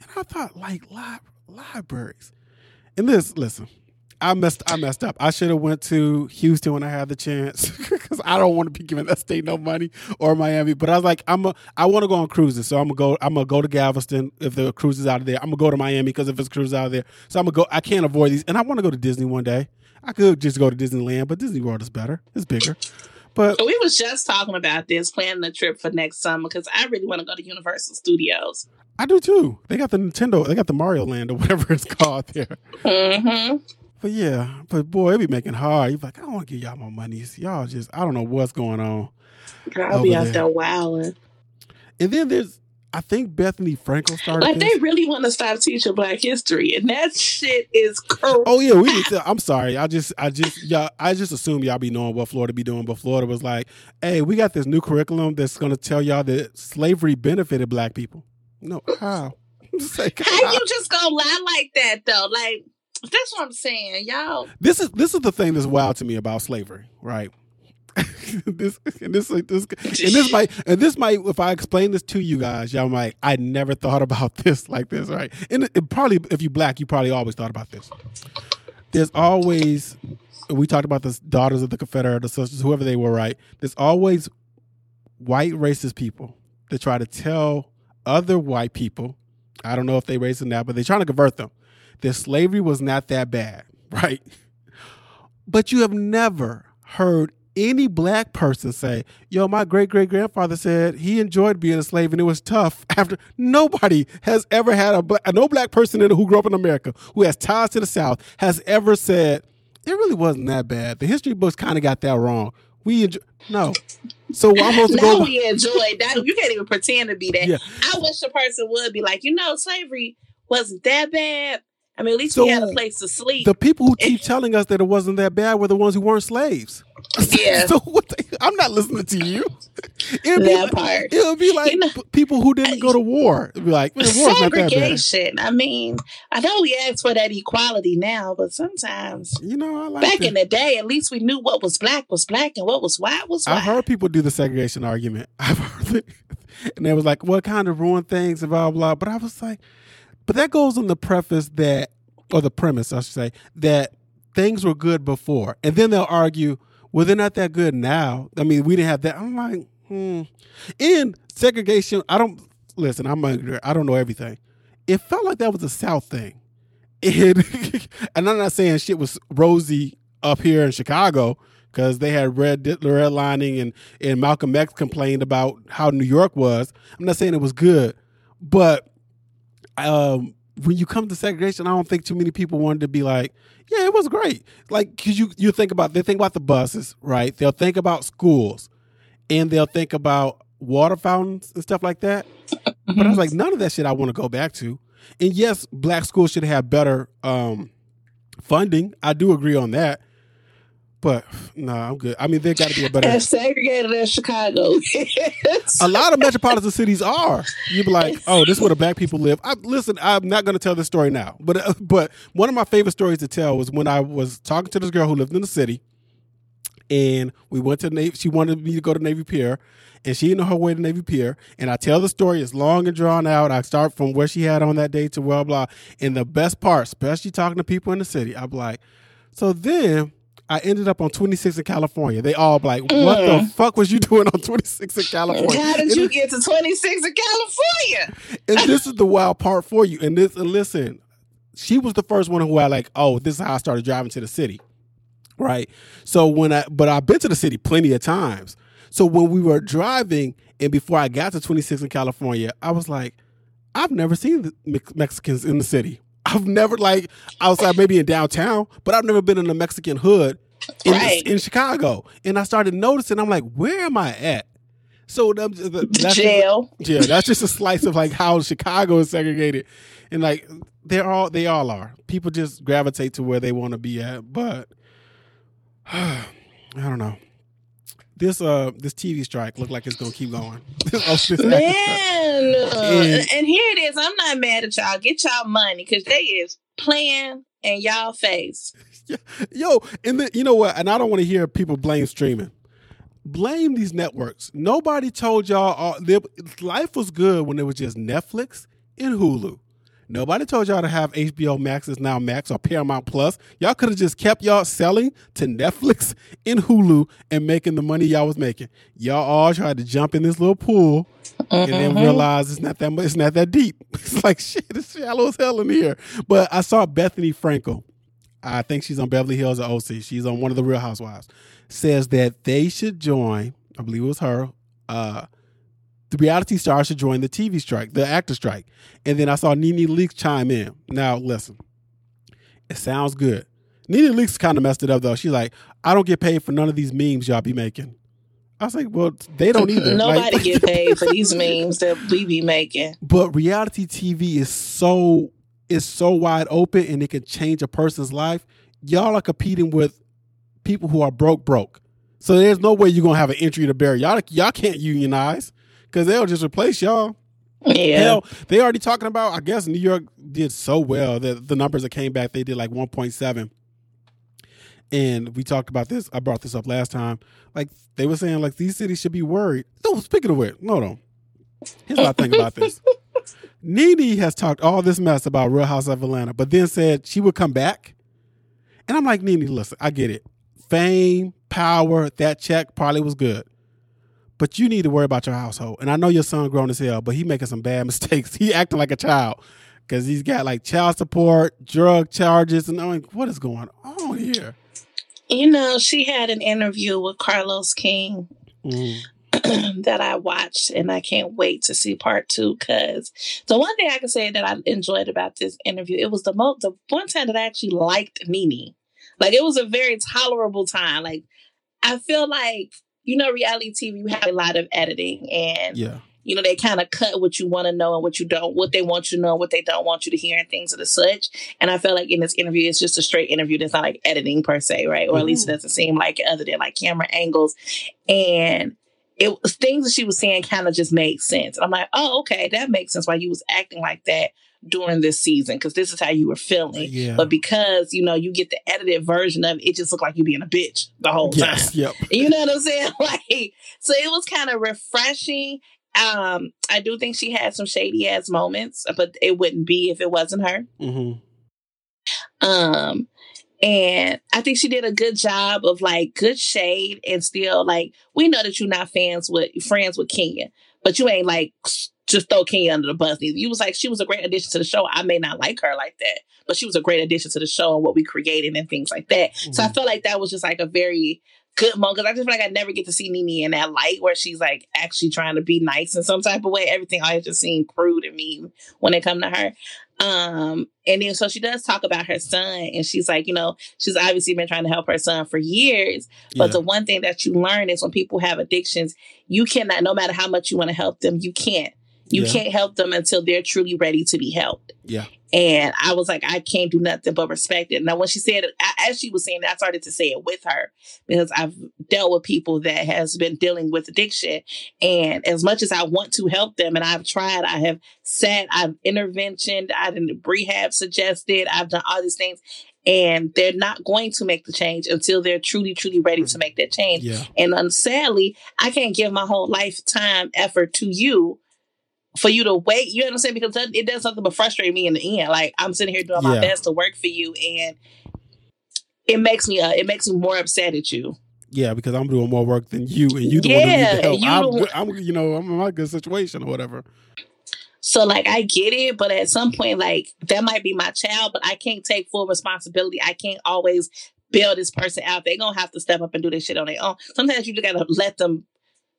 And I thought like li- libraries. And this, listen, I messed I messed up. I should have went to Houston when I had the chance because I don't want to be giving that state no money or Miami. But I was like, I'm a, I want to go on cruises, so I'm gonna go. I'm gonna go to Galveston if the cruise is out of there. I'm gonna go to Miami because if it's cruise out of there, so I'm gonna go. I can't avoid these, and I want to go to Disney one day. I could just go to Disneyland, but Disney World is better. It's bigger. But We was just talking about this, planning the trip for next summer because I really want to go to Universal Studios. I do too. They got the Nintendo, they got the Mario Land or whatever it's called there. Mm-hmm. But yeah, but boy, it be making hard. You're like, I don't want to give y'all my money. Y'all just, I don't know what's going on. I'll be out there. there wilding. And then there's, I think Bethenny Frankel started Like this. they really want to stop teaching Black history, and that shit is crazy. Oh yeah, we. Need to, I'm sorry. I just, I just, y'all. I just assume y'all be knowing what Florida be doing, but Florida was like, "Hey, we got this new curriculum that's going to tell y'all that slavery benefited black people." No, how? Like, How how? you just gonna lie like that though? Like that's what I'm saying, y'all. This is this is the thing that's wild to me about slavery, right? this and this this and this might and this might if I explain this to you guys, y'all might I never thought about this like this, right? And it, it probably if you black, you probably always thought about this. There's always we talked about the daughters of the Confederate, the sisters, whoever they were, right? There's always white racist people that try to tell other white people, I don't know if they them now, but they're trying to convert them, that slavery was not that bad, right? But you have never heard any black person say, "Yo, my great great grandfather said he enjoyed being a slave and it was tough." After nobody has ever had a black, no black person in, who grew up in America who has ties to the South has ever said it really wasn't that bad. The history books kind of got that wrong. We enjoy, no. So I'm supposed to go. we enjoyed that. You can't even pretend to be that. Yeah. I wish a person would be like, you know, slavery wasn't that bad. I mean, at least so we had a place to sleep. The people who keep telling us that it wasn't that bad were the ones who weren't slaves. Yeah. so they, I'm not listening to you. It'll that like, part. It'll be like you know, people who didn't go to war. It'll be like segregation. I mean, I know we ask for that equality now, but sometimes you know, I like back in the day, at least we knew what was black was black and what was white was white. I've heard people do the segregation argument. I've heard it, and they was like, "What kind of ruin things?" and blah blah. But I was like, but that goes on the preface that, or the premise, I should say, that things were good before. And then they'll argue, well, they're not that good now. I mean, we didn't have that. I'm like, hmm. In segregation, I don't, listen, I'm ignorant. I don't know everything. It felt like that was a South thing. And I'm not saying shit was rosy up here in Chicago because they had red redlining and, and Malcolm X complained about how New York was. I'm not saying it was good, but um, when you come to segregation, I don't think too many people wanted to be like, yeah, it was great. Like, cause you you think about they think about the buses, right? They'll think about schools, and they'll think about water fountains and stuff like that. Mm-hmm. But I was like, none of that shit I want to go back to. And yes, black schools should have better um, funding. I do agree on that. But no, nah, I'm good. I mean, there got to be a better. As segregated as Chicago A lot of metropolitan cities are. You'd be like, oh, this is where the black people live. I, listen, I'm not going to tell this story now, but uh, but one of my favorite stories to tell was when I was talking to this girl who lived in the city, and we went to Navy. She wanted me to go to Navy Pier, and she didn't know her way to Navy Pier. And I tell the story, it's long and drawn out. I start from where she had on that day to blah blah. And the best part, especially talking to people in the city, I'm like, so then I ended up on 26 in California. They all like, what mm. the fuck was you doing on 26 in California? How did and you get to 26 in California? and this is the wild part for you. And this, and listen, she was the first one who I like, oh, this is how I started driving to the city. Right. So when I, but I've been to the city plenty of times. So when we were driving and before I got to 26 in California, I was like, I've never seen Mexicans in the city. I've never like outside maybe in downtown, but I've never been in a Mexican hood in, right. in Chicago. And I started noticing, I'm like, where am I at? So that's jail. Just, yeah, that's just a slice of like how Chicago is segregated, and like they're all they all are. People just gravitate to where they want to be at, but I don't know this uh this TV strike look like it's gonna keep going. Man, and, and, here it is. I'm not mad at y'all. Get y'all money because they is playing in y'all face. Yo, and then you know what? And I don't want to hear people blame streaming. Blame these networks. Nobody told y'all all, life was good when it was just Netflix and Hulu. Nobody told y'all to have HBO Max is now Max or Paramount Plus. Y'all could have just kept y'all selling to Netflix and Hulu and making the money y'all was making. Y'all all tried to jump in this little pool and then mm-hmm. realize it's not that much, it's not that deep. It's like shit, it's shallow as hell in here. But I saw Bethenny Frankel. I think she's on Beverly Hills or OC. She's on one of the Real Housewives. Says that they should join. I believe it was her. Uh, the reality stars should join the TV strike, the actor strike. And then I saw NeNe Leakes chime in. Now, listen, it sounds good. NeNe Leakes kind of messed it up, though. She's like, I don't get paid for none of these memes y'all be making. I was like, well, they don't either. Nobody like, get paid for these memes that we be making. But reality TV is so is so wide open and it can change a person's life. Y'all are competing with people who are broke, broke. So there's no way you're gonna have an entry to bear. Y'all y'all can't unionize because they'll just replace y'all. Yeah. Hell, they already talking about. I guess New York did so well that the numbers that came back, they did like 1.7. And we talked about this. I brought this up last time. Like they were saying, like these cities should be worried. No, speaking of which, no, no. Here's what I think about this. NeNe has talked all this mess about Real House of Atlanta, but then said she would come back. And I'm like, NeNe, listen, I get it. Fame, power, that check probably was good. But you need to worry about your household. And I know your son grown as hell, but he making some bad mistakes. He acting like a child because he's got like child support, drug charges, and I'm like, what is going on here? You know, she had an interview with Carlos King. Mm. that I watched, and I can't wait to see part two. Because the one thing I can say that I enjoyed about this interview, it was the most the one time that I actually liked Nene. Like it was a very tolerable time. Like I feel like you know, reality TV, you have a lot of editing, and yeah. You know, they kind of cut what you want to know and what you don't, what they want you to know, what they don't want you to hear, and things of the such. And I feel like in this interview, it's just a straight interview. That's not like editing per se, right? Or at least it mm-hmm. doesn't seem like other than like camera angles. And it was things that she was saying kind of just made sense. And I'm like, oh, okay, that makes sense why you was acting like that during this season because this is how you were feeling. Yeah. But because you know you get the edited version of it, it just looked like you being a bitch the whole yes, time. Yep. You know what I'm saying? Like, so it was kind of refreshing. Um, I do think she had some shady ass moments, but it wouldn't be if it wasn't her. Mm-hmm. Um, and I think she did a good job of like good shade and still like we know that you're not fans with friends with Kenya, but you ain't like just throw Kenya under the bus. You was like she was a great addition to the show. I may not like her like that, but she was a great addition to the show and what we created and things like that. Mm-hmm. So I mm-hmm. felt like that was just like a very good moment because I just feel like I never get to see NeNe in that light where she's like actually trying to be nice in some type of way. Everything always just seemed crude and mean when it come to her. Um, and then so she does talk about her son, and she's like, you know, she's obviously been trying to help her son for years. But yeah. the one thing that you learn is when people have addictions, you cannot, no matter how much you want to help them, you can't. You yeah. can't help them until they're truly ready to be helped. Yeah. And I was like, I can't do nothing but respect it. Now, when she said it, as she was saying, that, I started to say it with her because I've dealt with people that has been dealing with addiction. And as much as I want to help them, and I've tried, I have sat, I've interventioned, I've rehab suggested, I've done all these things. And they're not going to make the change until they're truly, truly ready to make that change. Yeah. And um, sadly, I can't give my whole lifetime effort to you for you to wait. You know what I'm saying? Because it does something but frustrate me in the end. Like I'm sitting here doing my best to work for you, and it makes me uh, it makes me more upset at you. Yeah, because I'm doing more work than you, and you the yeah, one who help. I'm, I'm, you know, I'm in my good situation or whatever. So like I get it, but at some point, like that might be my child, but I can't take full responsibility. I can't always bail this person out. They're gonna have to step up and do this shit on their own. Sometimes you just gotta let them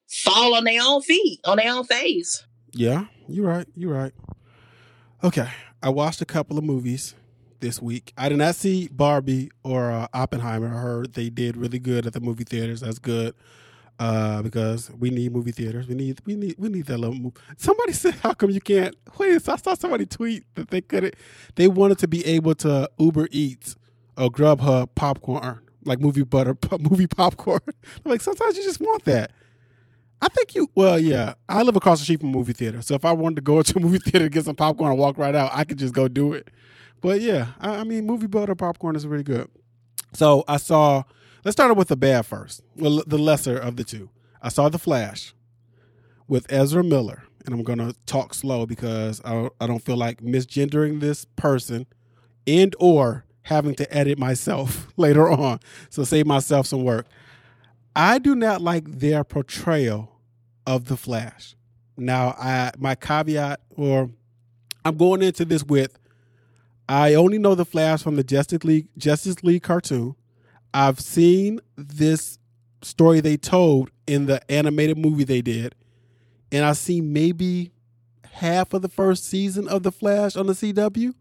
fall on their own feet, on their own face. Yeah, you're right. You're right. Okay, I watched a couple of movies this week. I did not see Barbie or uh, Oppenheimer. I heard they did really good at the movie theaters. That's good uh, because we need movie theaters. We need we need we need that little. Movie. Somebody said, "How come you can't?" Wait, I saw somebody tweet that they couldn't. They wanted to be able to Uber Eats or Grubhub popcorn, like movie butter, movie popcorn. like sometimes you just want that. I think you. Well, yeah. I live across the street from a movie theater, so if I wanted to go to a movie theater get some popcorn and walk right out, I could just go do it. But yeah, I, I mean, movie butter popcorn is really good. So I saw. Let's start with the bad first. Well, the lesser of the two. I saw The Flash with Ezra Miller, and I'm gonna talk slow because I, I don't feel like misgendering this person and or having to edit myself later on. So save myself some work. I do not like their portrayal of the Flash. Now, I my caveat, or I'm going into this with, I only know the Flash from the Justice League Justice League cartoon. I've seen this story they told in the animated movie they did, and I see maybe half of the first season of the Flash on the CW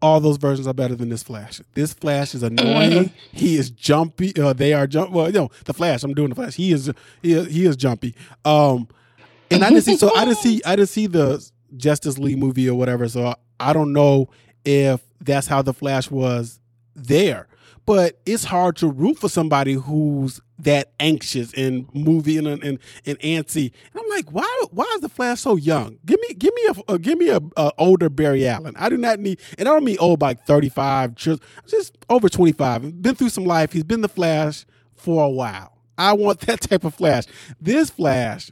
all those versions are better than this Flash. This Flash is annoying. Mm-hmm. He is jumpy. Uh, they are jump. Well, no, the Flash. I'm doing the Flash. He is he is, he is jumpy. Um, and I didn't see. So I didn't see. I didn't see the Justice League movie or whatever. So I don't know if that's how the Flash was there but it's hard to root for somebody who's that anxious and movie and and, and antsy. And I'm like, why why is the Flash so young? Give me give me a, a give me a, a, older Barry Allen. I do not need, and I don't mean old like 35, just just over 25. Been through some life. He's been the Flash for a while. I want that type of Flash. This Flash,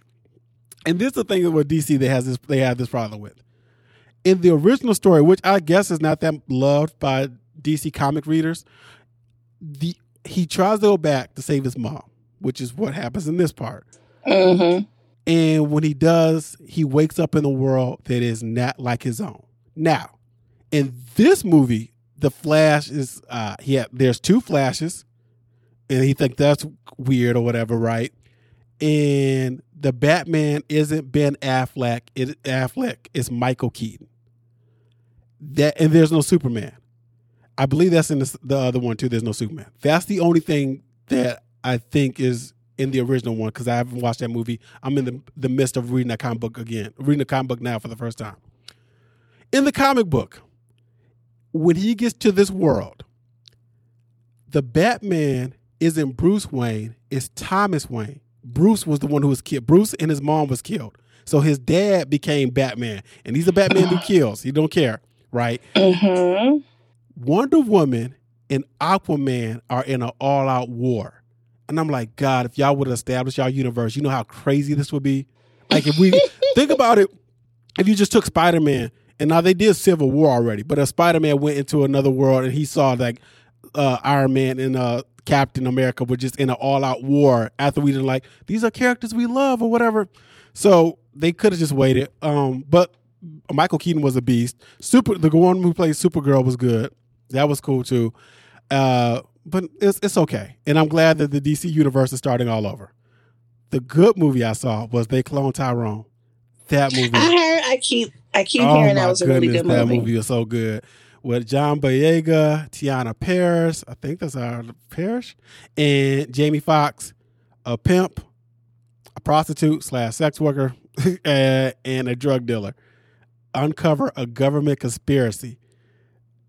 and this is the thing with DC they has this they have this problem with. In the original story, which I guess is not that loved by DC comic readers, the he tries to go back to save his mom, which is what happens in this part. Mm-hmm. And when he does, he wakes up in a world that is not like his own. Now, in this movie, the Flash is uh yeah, there's two flashes, and he think that's weird or whatever, right? And the Batman isn't Ben Affleck. It Affleck is Michael Keaton. That and there's no Superman. I believe that's in the, the other one too. There's no Superman. That's the only thing that I think is in the original one because I haven't watched that movie. I'm in the the midst of reading that comic book again, reading the comic book now for the first time. In the comic book, when he gets to this world, the Batman isn't Bruce Wayne, it's Thomas Wayne. Bruce was the one who was killed. Bruce and his mom was killed. So his dad became Batman, and he's a Batman who kills. He don't care, right? Mm-hmm. Wonder Woman and Aquaman are in an all-out war, and I'm like, God, if y'all would establish y'all universe, you know how crazy this would be. Like if we think about it, if you just took Spider Man, and now they did Civil War already, but if Spider Man went into another world and he saw like uh, Iron Man and uh, Captain America were just in an all out war after we didn't like these are characters we love or whatever. So they could have just waited. Um, but Michael Keaton was a beast. Super the one who played Supergirl was good. That was cool too. Uh, but it's it's okay. And I'm glad that the DC universe is starting all over. The good movie I saw was they cloned Tyrone. That movie. I heard I keep I keep oh hearing that was a really good movie. That movie was so good with John Boyega, Teyonah Parris, I think that's our Parrish, and Jamie Foxx, a pimp, a prostitute slash sex worker, and a drug dealer, uncover a government conspiracy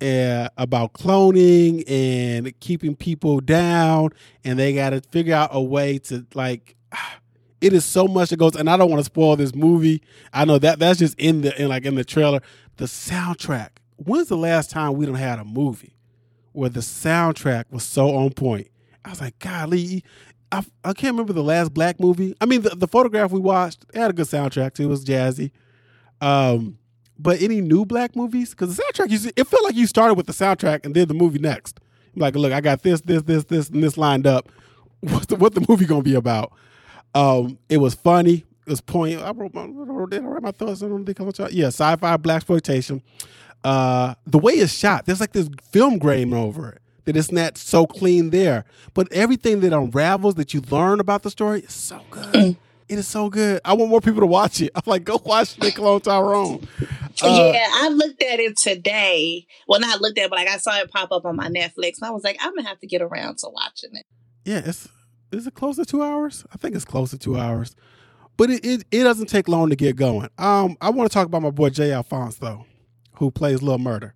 uh, about cloning and keeping people down, and they got to figure out a way to like. It is so much that goes, and I don't want to spoil this movie. I know that that's just in the in like in the trailer. The soundtrack when's the last time we don't had a movie where the soundtrack was so on point? I was like, golly, I, I can't remember the last black movie. I mean, the, the photograph we watched had a good soundtrack too. It was jazzy. Um, but any new black movies? Because the soundtrack, you see, it felt like you started with the soundtrack and did the movie next. Like, look, I got this, this, this, this, and this lined up. What's the, what the movie gonna be about? Um, it was funny. It was point. I wrote my, thoughts. I wrote my thoughts on the Yeah, sci-fi black exploitation uh, the way it's shot, there's like this film grain over it. That it's not so clean there, but everything that unravels that you learn about the story is so good. It is so good. I want more people to watch it. I'm like, go watch Nick Clone Tyrone. Uh, yeah, I looked at it today. Well, not looked at, it, but like I saw it pop up on my Netflix, and I was like, I'm gonna have to get around to watching it. Yeah, it's is it close to two hours? I think it's close to two hours, but it it, it doesn't take long to get going. Um, I want to talk about my boy J. Alphonse though who plays Lil Murder.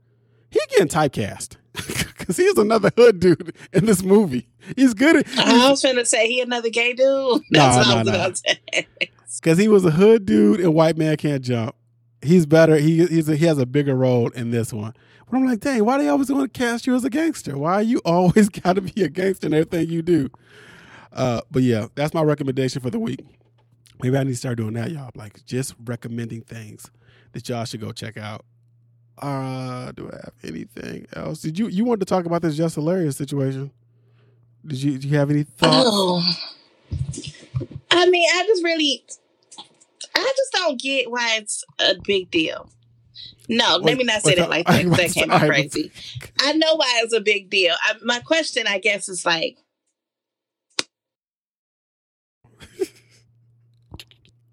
he getting typecast because he's another hood dude in this movie. He's good. At, I was trying to say he another gay dude. That's what I was about. Because he was a hood dude and White Man Can't Jump. He's better. He he's a, he has a bigger role in this one. But I'm like, dang, why do they always want to cast you as a gangster? Why are you always got to be a gangster in everything you do? Uh, but yeah, that's my recommendation for the week. Maybe I need to start doing that, y'all. Like just recommending things that y'all should go check out. Uh, do I have anything else? Did you you want to talk about this Jess Hilarious situation? Did you do you have any thoughts? Oh. I mean, I just really, I just don't get why it's a big deal. No, let me not say that like that. That came out crazy. I know why it's a big deal. I, my question, I guess, is like,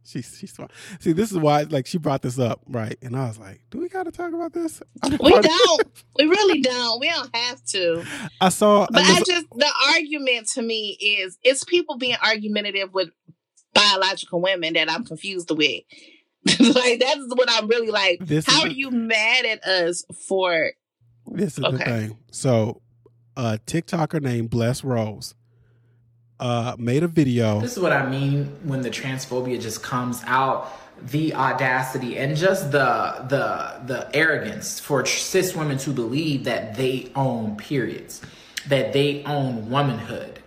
She's she's fine. See, this is why like she brought this up, right? And I was like, "Do we got to talk about this?" We don't. we really don't. We don't have to. I saw, but I, I just the argument to me is it's people being argumentative with biological women that I'm confused with. like that's what I'm really like. This How are you mad at us for? This is okay. the thing. So, a TikToker named Bless Rose uh, made a video. This is what I mean when the transphobia just comes out. The audacity and just the the the arrogance for cis women to believe that they own periods, that they own womanhood.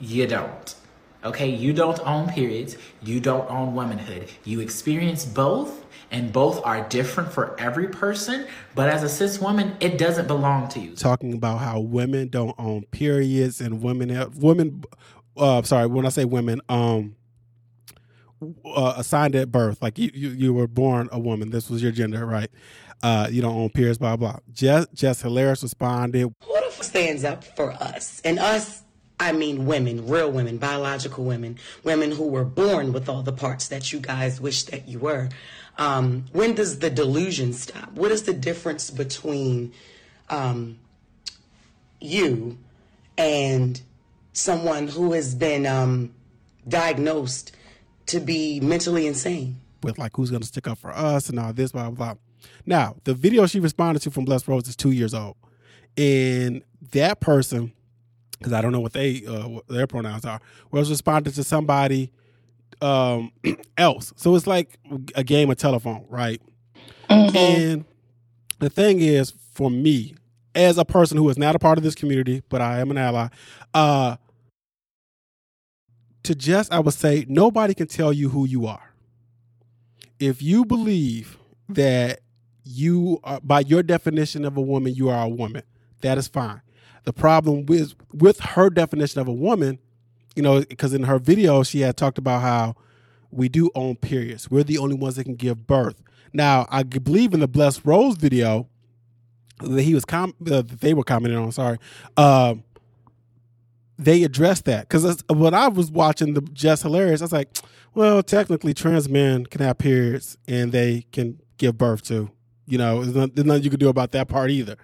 You don't. Okay, you don't own periods. You don't own womanhood. You experience both, and both are different for every person. But as a cis woman, it doesn't belong to you. Talking about how women don't own periods and women have, women uh, sorry, when I say women, um, uh, assigned at birth, like you, you, you were born a woman. This was your gender, right? Uh, you don't own periods, blah blah. Jess, Jess Hilarious responded. Who the f- stands up for us? And us, I mean women, real women, biological women, women who were born with all the parts that you guys wish that you were. Um, when does the delusion stop? What is the difference between um, you and someone who has been um, diagnosed to be mentally insane? With like who's going to stick up for us and all this, blah, blah, blah. Now, the video she responded to from Blessed Rose is two years old. And that person, because I don't know what they uh, what their pronouns are, was responding to somebody um, else. So it's like a game of telephone, right? Mm-hmm. And the thing is, for me, as a person who is not a part of this community, but I am an ally, uh, to just, I would say, nobody can tell you who you are. If you believe that you are, by your definition of a woman, you are a woman, that is fine. The problem with with her definition of a woman, you know, because in her video she had talked about how we do own periods. We're the only ones that can give birth. Now, I believe in the Blessed Rose video that he was com- uh, they were commenting on. Sorry, um, they address that because when I was watching the Jess Hilarious, I was like, well, technically, trans men can have periods and they can give birth to. You know, there's, there's nothing you can do about that part either.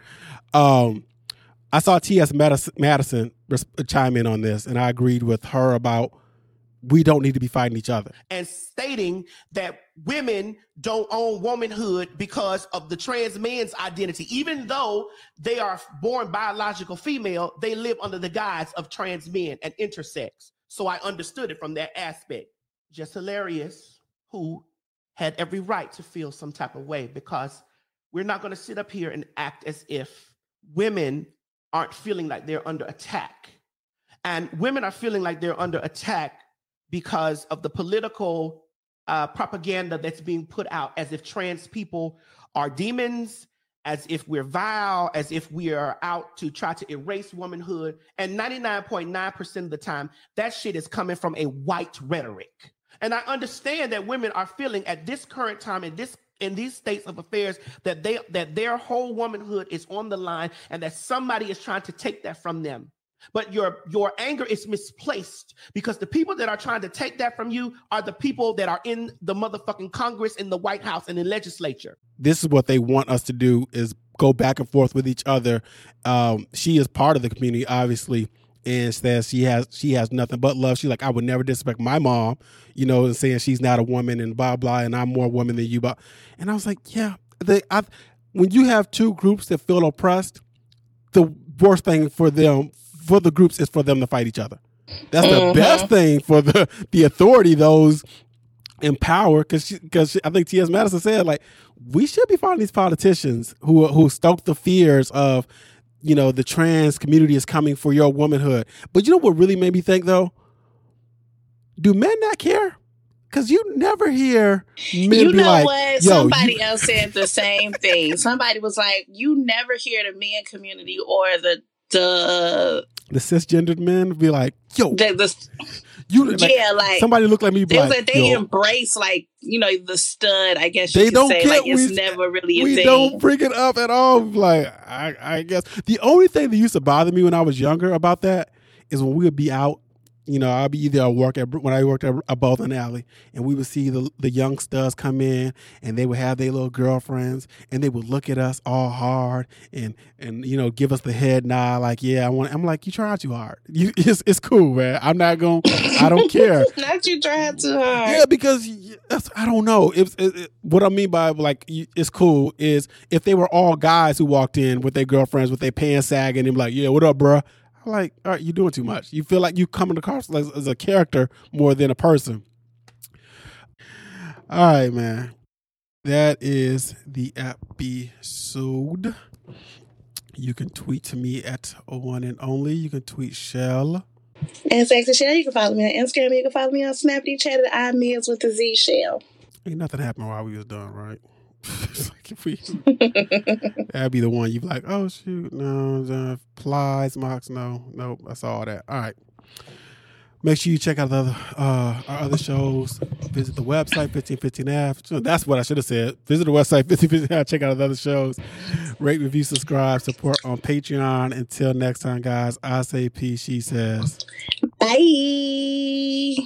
Um, I saw T.S. Madison, Madison chime in on this, and I agreed with her about we don't need to be fighting each other. And stating that women don't own womanhood because of the trans man's identity. Even though they are born biological female, they live under the guise of trans men and intersex. So I understood it from that aspect. Jess Hilarious, who had every right to feel some type of way because we're not going to sit up here and act as if women aren't feeling like they're under attack. And women are feeling like they're under attack because of the political uh, propaganda that's being put out as if trans people are demons, as if we're vile, as if we are out to try to erase womanhood. And 99.9% of the time, that shit is coming from a white rhetoric. And I understand that women are feeling at this current time in this in these states of affairs that they that their whole womanhood is on the line and that somebody is trying to take that from them. But your your anger is misplaced because the people that are trying to take that from you are the people that are in the motherfucking Congress, in the White House, and in legislature. This is what they want us to do: is go back and forth with each other. Um, she is part of the community, obviously, and says she has she has nothing but love. She's like, I would never disrespect my mom, you know, and saying she's not a woman and blah blah, and I'm more woman than you. But and I was like, yeah, they. I, when you have two groups that feel oppressed, the worst thing for them for the groups is for them to fight each other. That's mm-hmm. the best thing for the the authority those in power because because I think T.S. Madison said like we should be fighting these politicians who who stoke the fears of you know the trans community is coming for your womanhood. But you know what really made me think though? Do men not care? Because you never hear men you know like, what? Somebody you- else said the same thing. Somebody was like, "You never hear the men community or the the the cisgendered men be like, yo, the, the, you like, yeah, like somebody look like me. They, like, they embrace like you know the stud. I guess they don't say. Like it's never really a we thing. don't bring it up at all. Like I, I guess the only thing that used to bother me when I was younger about that is when we would be out you know, I'll be either I work at when I worked at a Bowling Alley, and we would see the the youngsters come in, and they would have their little girlfriends, and they would look at us all hard, and and you know, give us the head nod, like, yeah, I want. I'm like, you tried too hard. You, it's it's cool, man. I'm not going. I don't care. not you try too hard. Yeah, because I don't know. If it, it, what I mean by like it's cool is if they were all guys who walked in with their girlfriends with their pants sagging, and be like, yeah, what up, bruh? Like, all right, you're doing too much. You feel like you coming across as, as a character more than a person. All right, man. That is the episode. You can tweet to me at one and only. You can tweet Chelle. And Sexy Shell, you can follow me on Instagram. You can follow me on Snapchat Chat at I Meals with the Z Shell. Ain't nothing happened while we was done, right? like if we, that'd be the one you'd be like, oh shoot, no, uh, plies, mocks, no, nope, I saw all that. All right. Make sure you check out the uh, our other shows. Visit the website, 1515F. That's what I should have said. Visit the website, 1515F. Check out the other shows. Rate, review, subscribe, support on Patreon. Until next time, guys, I say peace, she says. Bye.